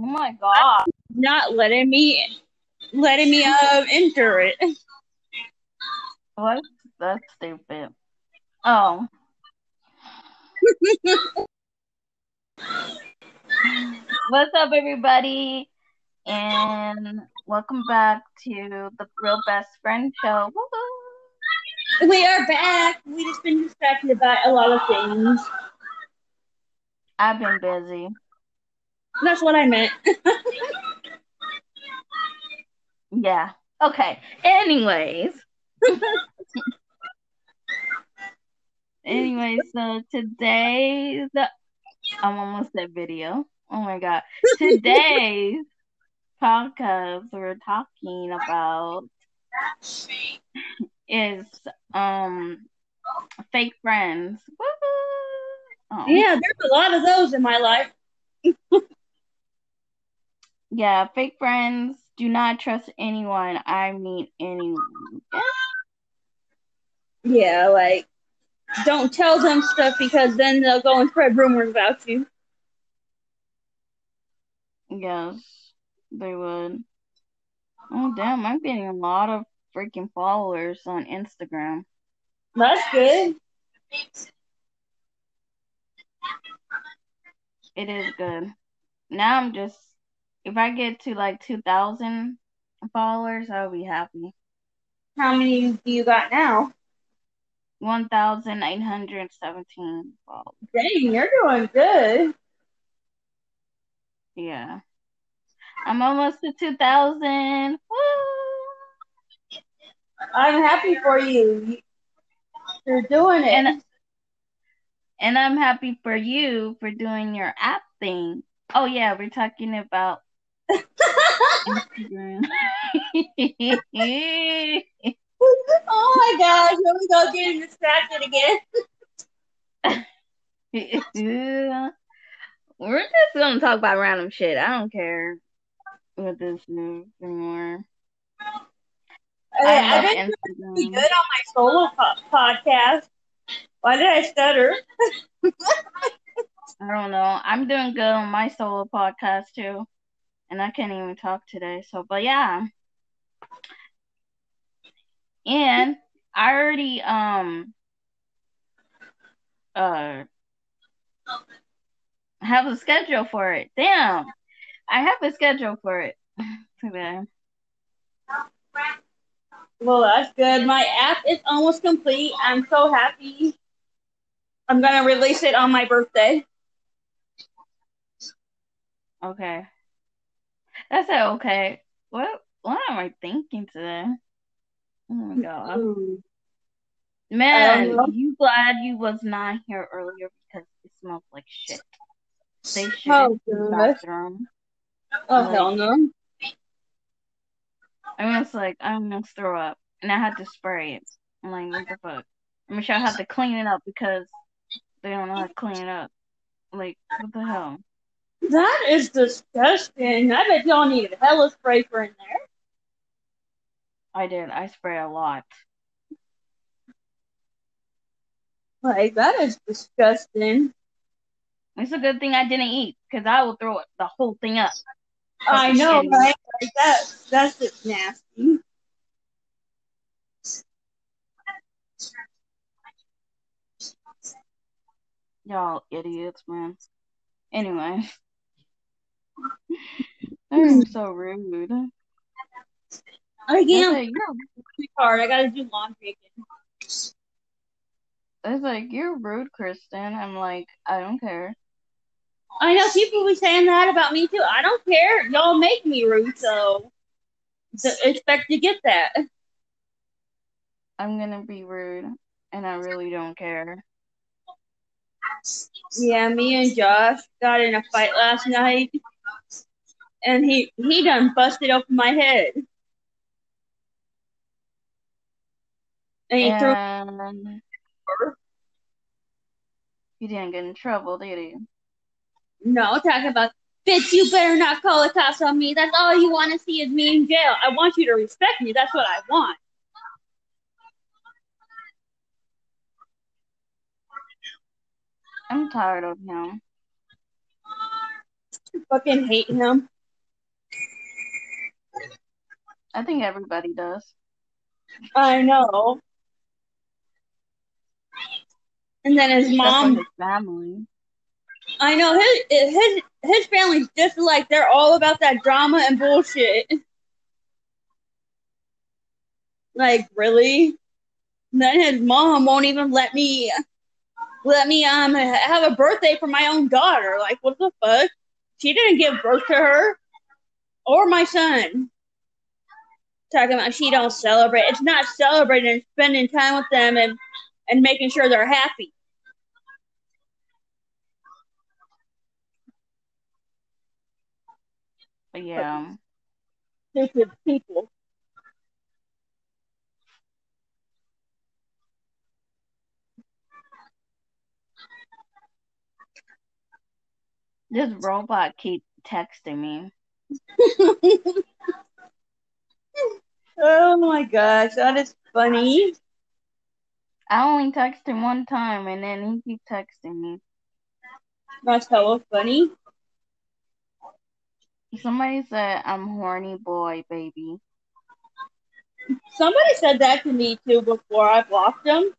Oh my god. Not letting me letting me uh enter it. What? That's stupid. Oh. What's up, everybody? And welcome back to the Real Best Friend Show. Woo-hoo. We are back. We just been distracted by a lot of things. I've been busy. That's what I meant. Yeah. Okay. Anyways. anyway, so today the I'm almost at video. Oh my god. Today's podcast we're talking about is um fake friends. Oh. Yeah, there's a lot of those in my life. Yeah, fake friends do not trust anyone. I mean anyone. Yeah, like don't tell them stuff because then they'll go and spread rumors about you. Yes, they would. Oh damn, I'm getting a lot of freaking followers on Instagram. That's good. It is good. Now I'm just if I get to like 2,000 followers, I'll be happy. How many do you got now? 1,817 followers. Dang, you're doing good. Yeah. I'm almost to 2,000. Woo! I'm happy for you. You're doing it. And, and I'm happy for you for doing your app thing. Oh, yeah, we're talking about Instagram. oh my gosh, here we go getting distracted again. We're just gonna talk about random shit. I don't care what this is anymore. I I've been pretty good on my solo po- podcast. Why did I stutter? I don't know. I'm doing good on my solo podcast too and I can't even talk today. So, but yeah. And I already um uh have a schedule for it. Damn. I have a schedule for it today. Well, that's good. My app is almost complete. I'm so happy. I'm gonna release it on my birthday. Okay. I said, okay, what what am I thinking today? Oh my god. Mm-hmm. Man, um, you glad you was not here earlier because it smells like shit. They should oh, the bathroom. Oh like, hell no. I was like, I'm gonna throw up. And I had to spray it. I'm like, what the fuck? I'm sure I have to clean it up because they don't know how to clean it up. Like, what the hell? That is disgusting. I bet y'all need a hella spray for in there. I did. I spray a lot. Like that is disgusting. It's a good thing I didn't eat because I will throw the whole thing up. I know, right? Like that. That's just nasty. Y'all idiots, man. Anyway. I'm so rude. Oh, I can't. Like, hard. I gotta do laundry again. It's like you're rude, Kristen. I'm like, I don't care. I know people be saying that about me too. I don't care. Y'all make me rude, so, so expect to get that. I'm gonna be rude, and I really don't care. Yeah, me and Josh got in a fight last night and he he done busted open my head. And he and threw. He didn't get in trouble, did he? No, talking about bitch. You better not call the cops on me. That's all you want to see is me in jail. I want you to respect me. That's what I want. I'm tired of him. Fucking hate him. I think everybody does. I know. And then his Except mom, his family. I know his his his family's just like they're all about that drama and bullshit. Like really? And then his mom won't even let me let me um have a birthday for my own daughter. Like what the fuck? She didn't give birth to her or my son. Talking about she don't celebrate. It's not celebrating and spending time with them and and making sure they're happy. Yeah. Stupid people. This robot keep texting me. oh my gosh, that is funny. I only text him one time and then he keep texting me. That's hella funny. Somebody said I'm horny boy, baby. Somebody said that to me too before I blocked him.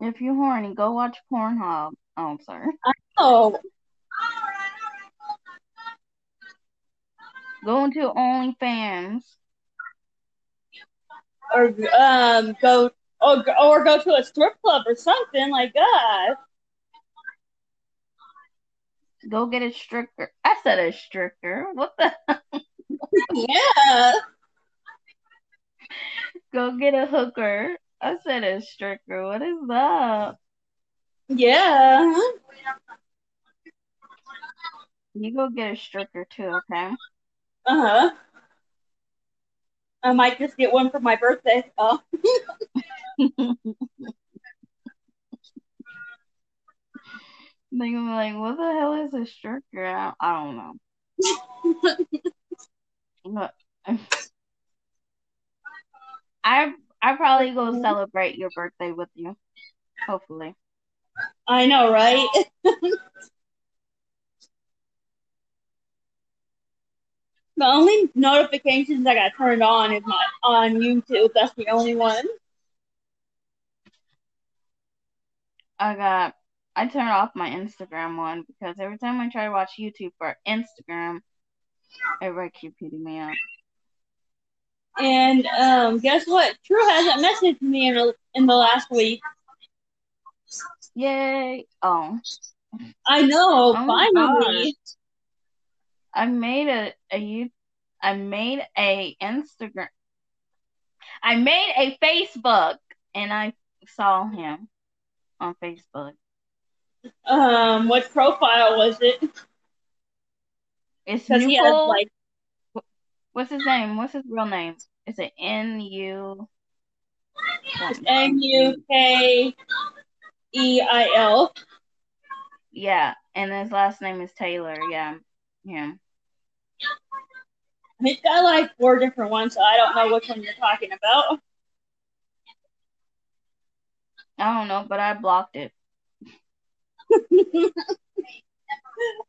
If you're horny, go watch Pornhub. Oh, I'm sorry. Oh, Go into OnlyFans. or um, go or or go to a strip club or something like that. Go get a stricker. I said a stricker. What the? Yeah, Go get a hooker. I said a stricker. What is that? yeah. You go get a stricker too, okay? Uh huh. I might just get one for my birthday. Oh, They're gonna be like, what the hell is a stricker? I, I don't know. But I I probably go celebrate your birthday with you. Hopefully. I know, right? The only notifications I got turned on is my on YouTube. That's the only one. I got I turned off my Instagram one because every time I try to watch YouTube for Instagram, everybody keep hitting me up. And um, guess what? True hasn't messaged me in a, in the last week. Yay! Oh, I know, Oh finally. I made a a you I made a Instagram. I made a Facebook and I saw him on Facebook. Um, what profile was it? It's he has like What's his name? What's his real name? Is it N U? N U K E I L. Yeah, and his last name is Taylor. Yeah, him. He's got like four different ones, so I don't know which one you're talking about. I don't know, but I blocked it.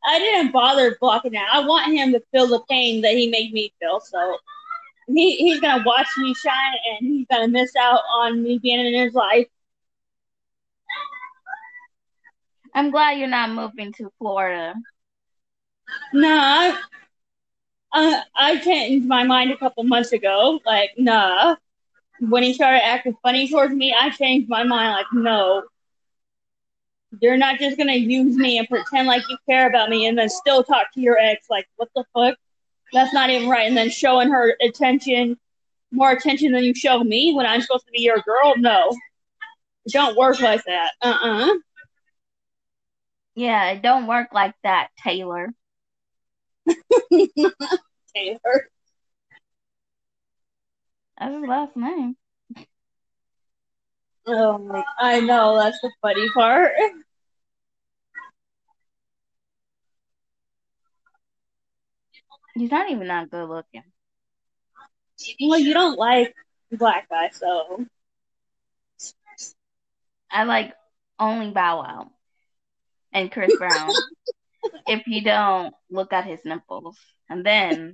I didn't bother blocking it. I want him to feel the pain that he made me feel. So he, he's gonna watch me shine, and he's gonna miss out on me being in his life. I'm glad you're not moving to Florida. No, I, I changed my mind a couple months ago. Like, nah. When he started acting funny towards me, I changed my mind. Like, no. You're not just gonna use me and pretend like you care about me and then still talk to your ex. Like, what the fuck? That's not even right. And then showing her attention, more attention than you show me when I'm supposed to be your girl. No. It don't work like that. Uh uh Yeah, it don't work like that, Taylor. Taylor. That's his last name. Oh my, I know, that's the funny part. He's not even that good looking. Well, you don't like black guys, so I like only Bow Wow. and Chris Brown. if you don't look at his nipples, and then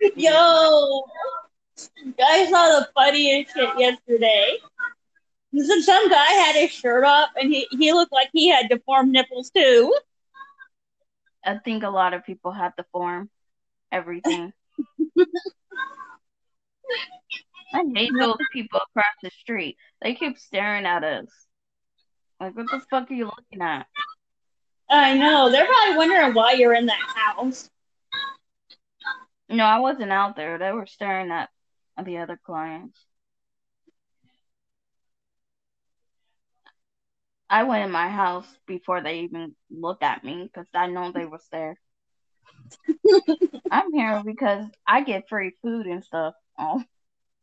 Yo, I saw the funniest shit yesterday. Some some guy had his shirt off and he, he looked like he had deformed nipples too. I think a lot of people have to form everything. I hate those people across the street. They keep staring at us. Like, what the fuck are you looking at? I know. They're probably wondering why you're in that house. No, I wasn't out there. They were staring at the other clients. I went in my house before they even looked at me because I know they was there. I'm here because I get free food and stuff. Oh.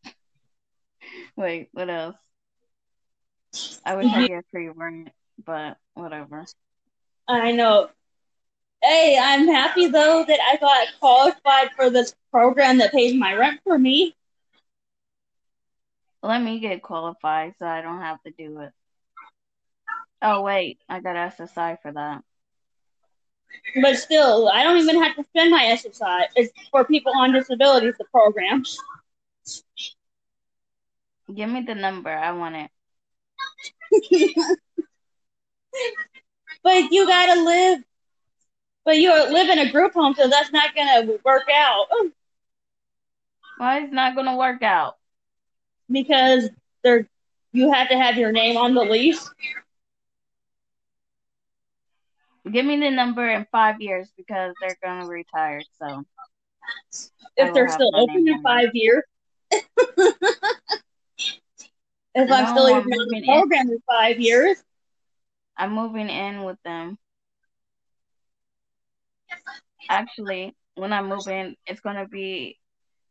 Wait, what else? I wish I get free rent, but whatever. I know. Hey, I'm happy though that I got qualified for this program that pays my rent for me. Let me get qualified so I don't have to do it. Oh wait, I got SSI for that. But still, I don't even have to spend my SSI. It's for people on disabilities, the program. Give me the number. I want it. but you gotta live. But you live in a group home, so that's not gonna work out Why it's not gonna work out? because they're you have to have your name on the lease. Give me the number in five years because they're gonna retire. So If they're still open in five years. if No, I'm still in the program in five years. I'm moving in with them. Actually, when I move in, it's gonna be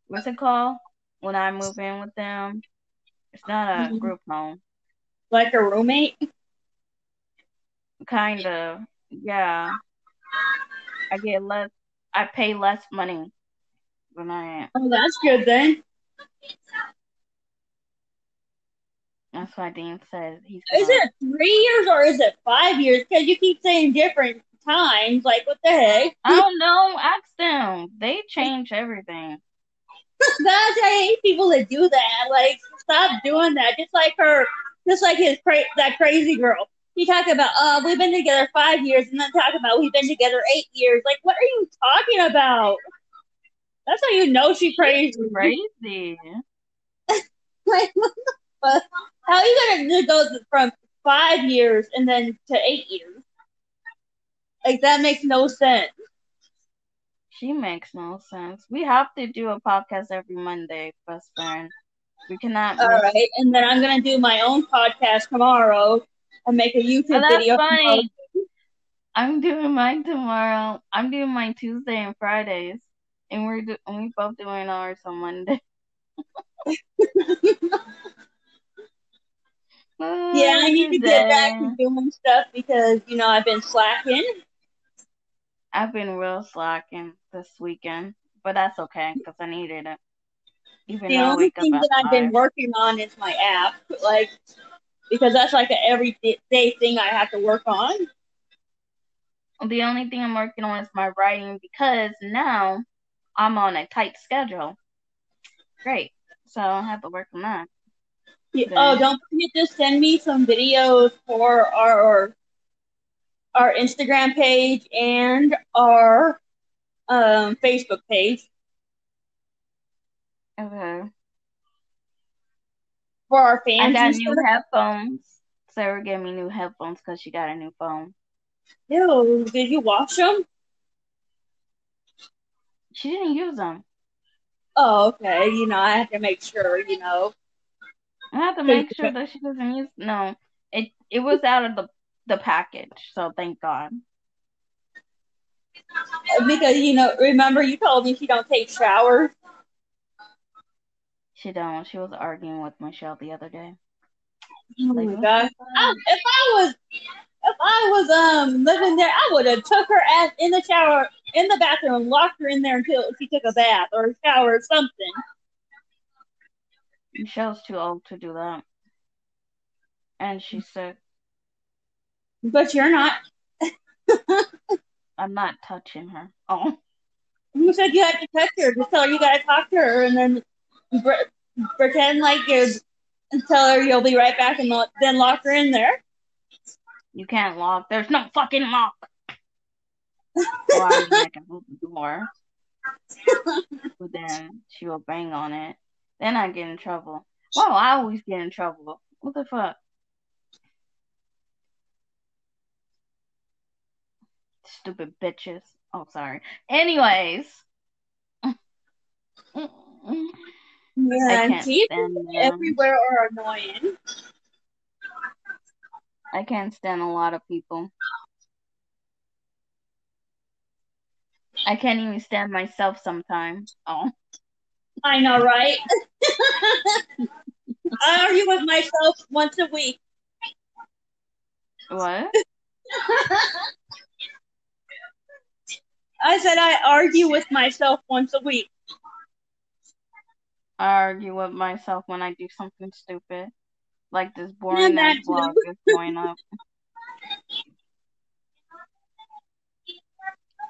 what's it called? When I move in with them, it's not a Mhm. group home. Like a roommate. Kind of, yeah. I get less. I pay less money when I am. Oh, that's good then. That's why Dean says he's. Is gonna- it three years or is it five years? Because you keep saying different times. Like, what the heck? I don't know. Ask them. They change everything. That's I hate people that do that. Like, stop doing that. Just like her, just like his cra- that crazy girl. He talked about, uh, we've been together five years, and then talk about we've been together eight years. Like, what are you talking about? That's how you know she's crazy. Crazy. Like, what the fuck? How are you gonna go from five years and then to eight years? Like, that makes no sense. She makes no sense. We have to do a podcast every Monday, best friend. We cannot. All right, and then I'm gonna do my own podcast tomorrow and make a YouTube Oh, that's video. funny. I'm doing mine tomorrow. I'm doing mine Tuesday and Fridays, and we're do- we both doing ours on Monday. Yeah, I need to get back to uh, doing stuff because you know I've been slacking. I've been real slacking this weekend, but that's okay because I needed it. Even The though only thing that I've been working on is my app, like because that's like an everyday thing I have to work on. The only thing I'm working on is my writing because now I'm on a tight schedule. Great. So I have to work on that. Yeah, Oh, don't forget to send me some videos for our our Instagram page and our um, Facebook page Okay. for our I fans. got and new stuff. headphones. Sarah gave me new headphones because she got a new phone. Ew, did you wash them? She didn't use them. Oh, okay. You know, I have to make sure. You know, I have to make sure that she doesn't use. No, it it was out of the the package, so thank God. because you know, remember you told me she don't take showers. She don't. She was arguing with Michelle the other day. Oh Like, my the I, if I was, if I was um living there, I would have took her ass in the shower, in the bathroom, locked her in there until she took a bath or a shower or something. Michelle's too old to do that, and she's sick. But you're not. I'm not touching her. Oh. You said you had to touch her. Just tell her you gotta talk to her, and then pre- pretend like you're, and tell her you'll be right back, and lo- then lock her in there. You can't lock. There's no fucking lock. Well, I mean, I can open the door. But then she will bang on it. Then I get in trouble. Well, I always get in trouble. What the fuck? Stupid bitches. Oh, sorry. Anyways. Yeah, stand everywhere are annoying. I can't stand a lot of people. I can't even stand myself sometimes. Oh. I know, right? I argue with myself once a week. What? I said I argue with myself once a week. I argue with myself when I do something stupid. Like this boring ass vlog is going up.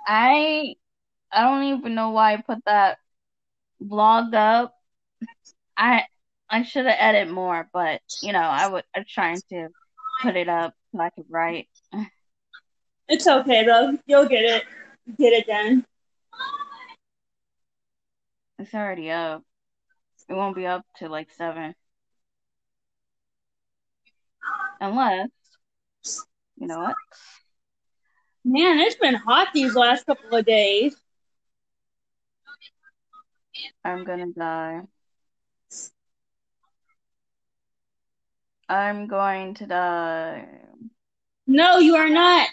I I don't even know why I put that vlog up. I I should have edited more, but you know, I would I'm trying to put it up so I could write. It's okay though. You'll get it. Get it done. It's already up. It won't be up to like seven. Unless you know what? Man, it's been hot these last couple of days. I'm gonna die. I'm going to die. No, you are not.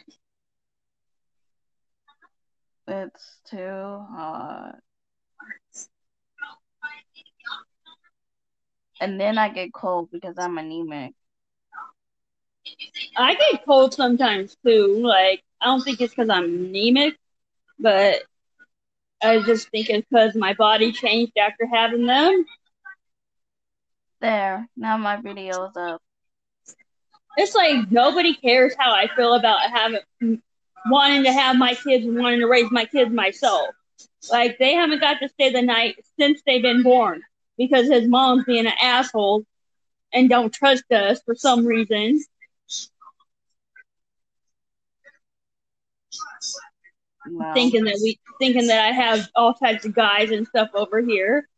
It's too hot. And then I get cold because I'm anemic. I get cold sometimes too. Like I don't think it's because I'm anemic, but I just think it's because my body changed after having them. There, now my video's up. It's like nobody cares how I feel about having wanting to have my kids and wanting to raise my kids myself. Like they haven't got to stay the night since they've been born because his mom's being an asshole and don't trust us for some reason. Well, thinking that we thinking that I have all types of guys and stuff over here.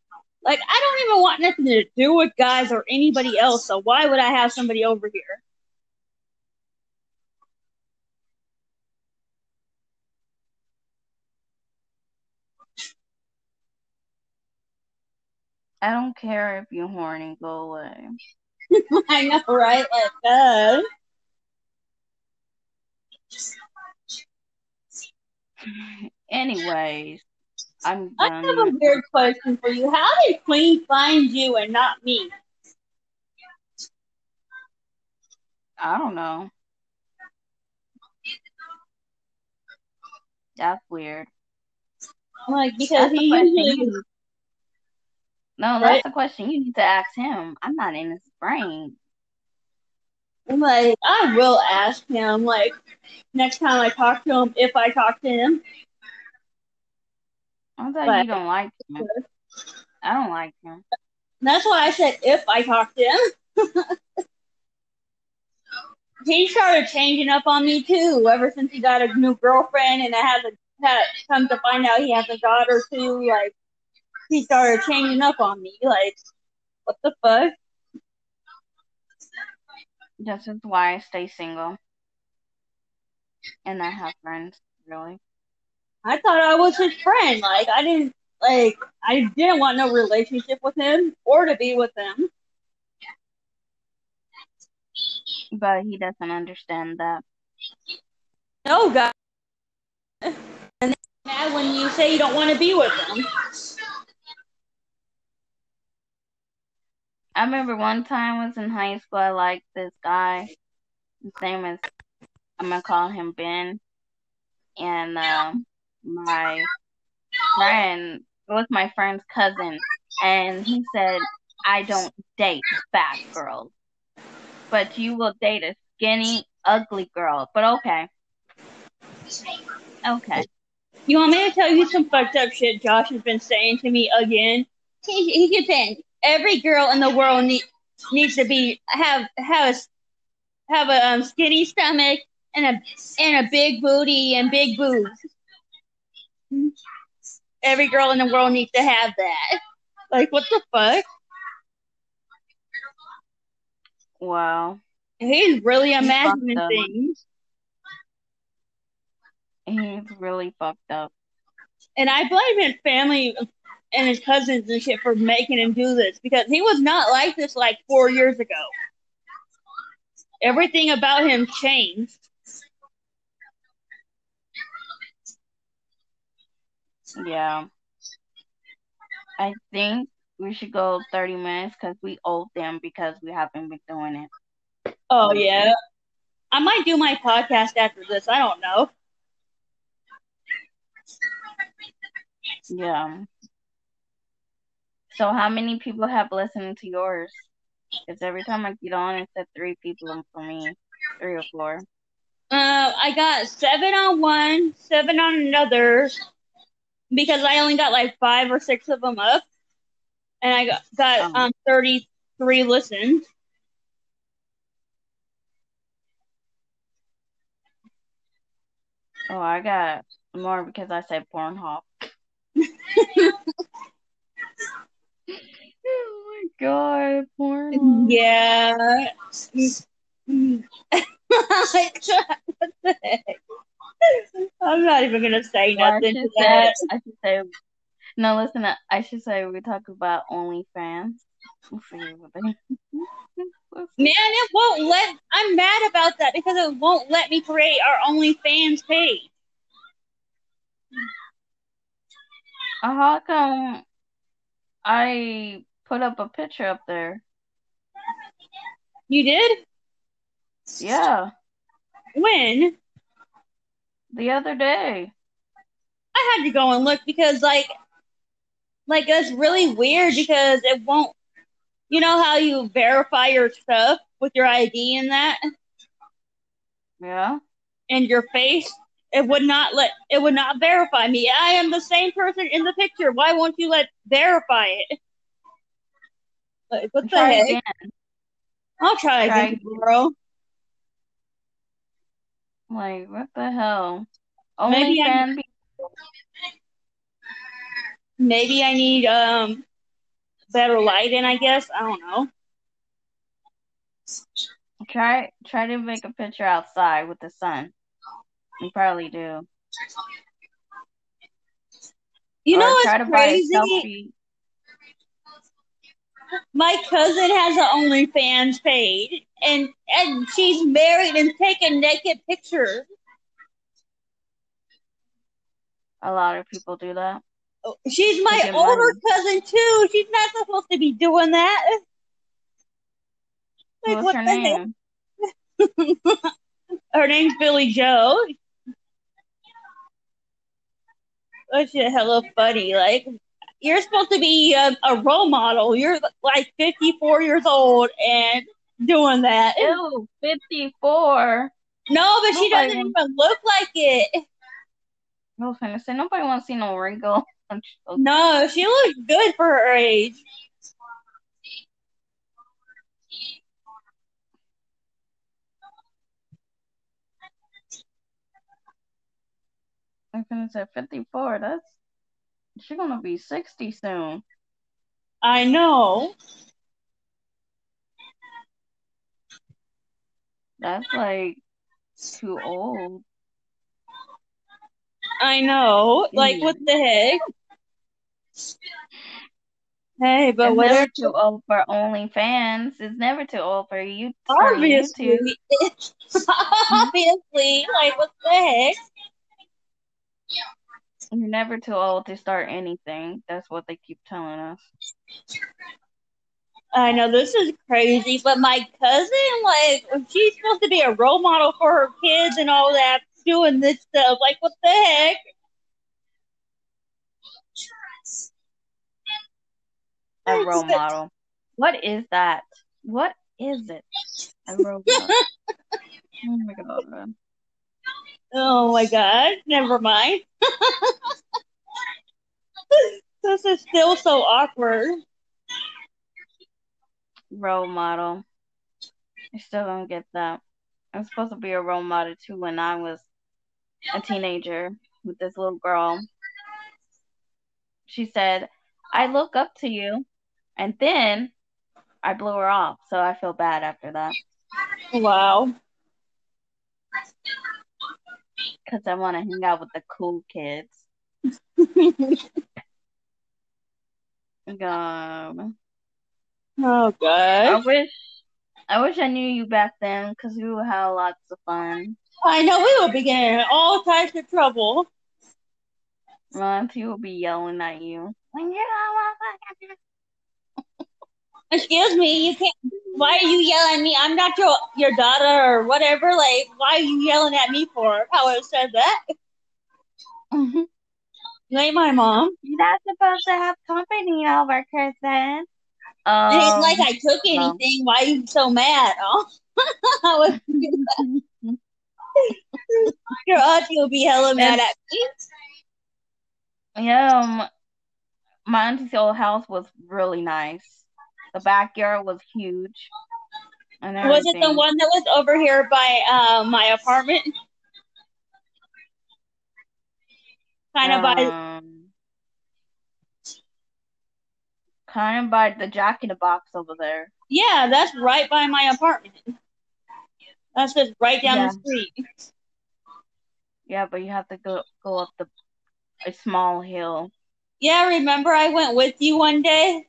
Like I don't even want nothing to do with guys or anybody else. So why would I have somebody over here? I don't care if you're horny, go away. I know, right? Like, uh, Anyways, I'm I have a weird question for you. How did Queen find you and not me? I don't know. That's weird. Like because That's he usually No, Right. that's the question you need to ask him. I'm not in his brain. Like I will ask him like next time I talk to him if I talk to him. I thought But- you don't like him. I don't like him. That's why I said if I talk to him. he started changing up on me too. Ever since he got a new girlfriend and I had to had come to find out he has a daughter too. Like he started changing up on me. Like what the fuck? This is why I stay single. And I have friends, really. I thought I was his friend. Like I didn't like I didn't want no relationship with him or to be with him. But he doesn't understand that. No God. And then mad when you say you don't want to be with him. I remember one time I was in high school, I liked this guy. His name is, I'm gonna call him Ben. And um, my friend, it was my friend's cousin, and he said, I don't date fat girls, but you will date a skinny, ugly girl. But okay. Okay. You want me to tell you some fucked up shit Josh has been saying to me again? He, he keeps saying every girl in the world need, needs to be have have a have a um, skinny stomach and a and a big booty and big boobs. Every girl in the world needs to have that. Like what the fuck? Wow. He's really imagining things. He's really fucked up. And I blame his family and his cousins and shit for making him do this because he was not like this like four years ago. Everything about him changed. Yeah. I think we should go 30 minutes because we owe them because we haven't been doing it. Oh yeah. I might do my podcast after this. I don't know. Yeah. So how many people have listened to yours? Because every time I get on, it said three people for me, three or four. Uh, I got seven on one, seven on another, because I only got like five or six of them up, and I got, got Oh. um thirty three listens. Oh, I got more because I said Pornhub. god, porn. Yeah. What the heck? I'm not even gonna say I nothing to say, that. I should say, no, listen, I should say we talk about OnlyFans. We'll see what they. Man, it won't let. I'm mad about that because it won't let me create our OnlyFans page. Uh, How come I put up a picture up there? You did? Yeah, When? the other day. I had to go and look because like like that's really weird because it won't you know how you verify your stuff with your ID and that Yeah. and your face it would not let it would not verify me. I am the same person in the picture. Why won't you let verify it? Like what the heck? again. I'll try, Try again, girl. Like, what the hell? Maybe I- OnlyFans. Maybe I need um better lighting, I guess. I don't know. Try try to make a picture outside with the sun. You probably do. You Or know try what's to buy a crazy? My cousin has an OnlyFans page, and and she's married and taking naked pictures. A lot of people do that. Oh, she's my older money. cousin too. She's not supposed to be doing that. Like, What's what her name? Her name's Billy Joe. Oh shit, hello, funny. Like, you're supposed to be a, a role model. You're like 54 years old and doing that. Ew, 54. No, but she doesn't wants- even look like it. I was gonna say nobody wants to see no wrinkle. No, she looks good for her age. I'm gonna say 54. That's she's gonna be 60 soon. I know. That's like too old. I know. Like, what the heck? Hey, but it's never too old for OnlyFans. It's never too old for you. Obviously, YouTube. obviously, like, what the heck? You're never too old to start anything. That's what they keep telling us. I know this is crazy, but my cousin, like, she's supposed to be a role model for her kids and all that, doing this stuff. Like, what the heck? A role model. What is that? What is it? A role model. oh my god. Oh my god, never mind. this is still so awkward. Role model. I still don't get that. I'm supposed to be a role model too when I was a teenager with this little girl. She said, I look up to you. And then I blew her off. So I feel bad after that. Wow. Because I want to hang out with the cool kids. God. Oh god! I wish I wish I knew you back then because we would have lots of fun. I know we would be getting all types of trouble. My auntie would be yelling at you. When you don't Excuse me, you can't. Why are you yelling at me? I'm not your your daughter or whatever. Like, why are you yelling at me for? How I said that? want You ain't my mom. You're not supposed to have company over, Kristen. It Um, ain't like I took no. anything. Why are you so mad? Oh, I was your auntie will be hella mad at me. yeah, um, my auntie's old house was really nice. The backyard was huge. And Was it the one that was over here by uh, my apartment? Kind of by. Um, kind of by the Jack in the Box over there. Yeah, that's right by my apartment. That's just right down Yeah. the street. Yeah, but you have to go go up the a small hill. Yeah, remember I went with you one day?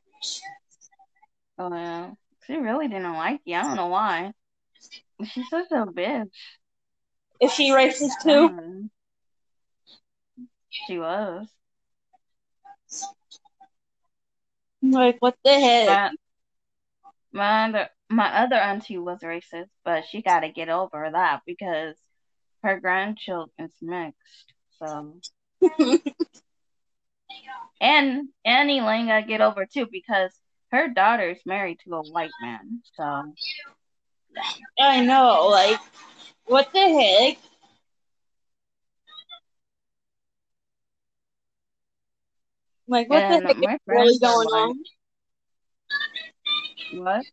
Oh yeah. She really didn't like you. I don't know why. She's such a bitch. Is she racist too? Um, She was. Like, what the heck? My, my other my other auntie was racist, but she got to get over that because her grandchildren's mixed. So and and Elaine got to get over too because her daughter's married to a white man. So I know, like, what the heck? Like, what and the heck is really going on? what?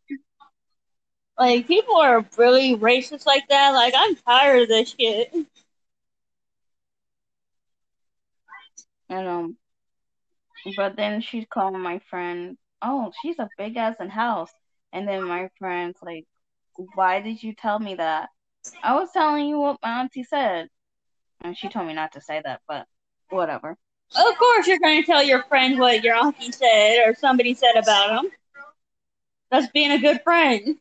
Like, people are really racist like that. Like, I'm tired of this shit. And um, but then she's calling my friend. Oh, she's a big ass in house. And then my friend's like, "Why did you tell me that?" I was telling you what my auntie said, and she told me not to say that, but whatever. Of course, you're going to tell your friend what your auntie said or somebody said about him. That's being a good friend.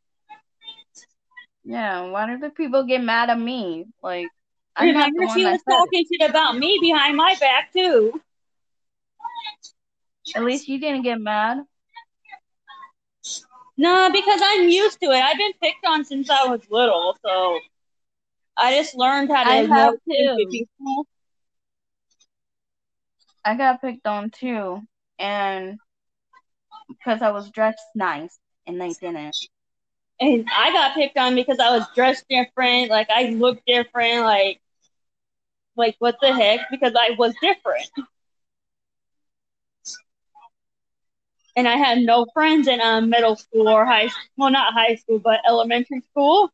Yeah, why do the people get mad at me? Like, I'm Remember, she was talking shit about me behind my back, too. At least you didn't get mad. No, because I'm used to it. I've been picked on since I was little, so I just learned how to I have too. I got picked on too, and because I was dressed nice, and they didn't. And I got picked on because I was dressed different, like I looked different, like like what the heck? Because I was different. And I had no friends in um, middle school or high school. well not high school, but elementary school.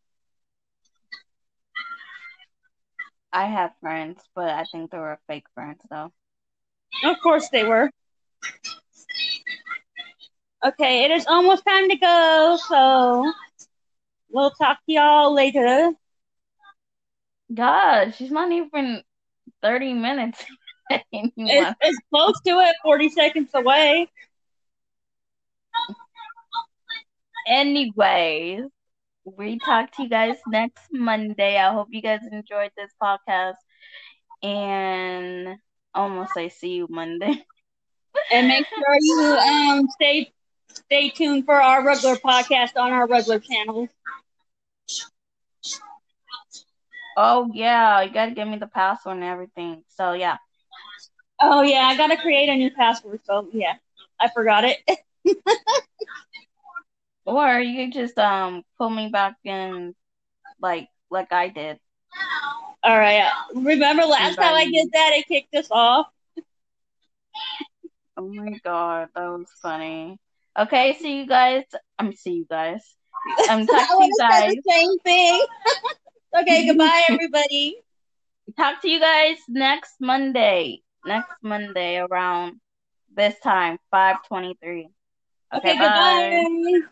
I had friends, but I think they were fake friends though. Of course they were. Okay, it is almost time to go, so we'll talk to y'all later. God, she's not even thirty minutes anymore. It's, it's close to it, 40 seconds away. Anyways, we talk to you guys next Monday. I hope you guys enjoyed this podcast, and almost say see you Monday. And make sure you um stay stay tuned for our regular podcast on our regular channel. Oh yeah, you gotta give me the password and everything. So yeah. Oh yeah, I gotta create a new password, so yeah. I forgot it. Or you just um pull me back in like like I did. All right. Remember last time I did that, it kicked us off. Oh my god, that was funny. Okay, see you guys. I'm see you guys. Um, talk I to you would have said guys. same thing. okay, goodbye, everybody. Talk to you guys next Monday. Next Monday around this time, five twenty-three. Okay, Okay, bye. goodbye.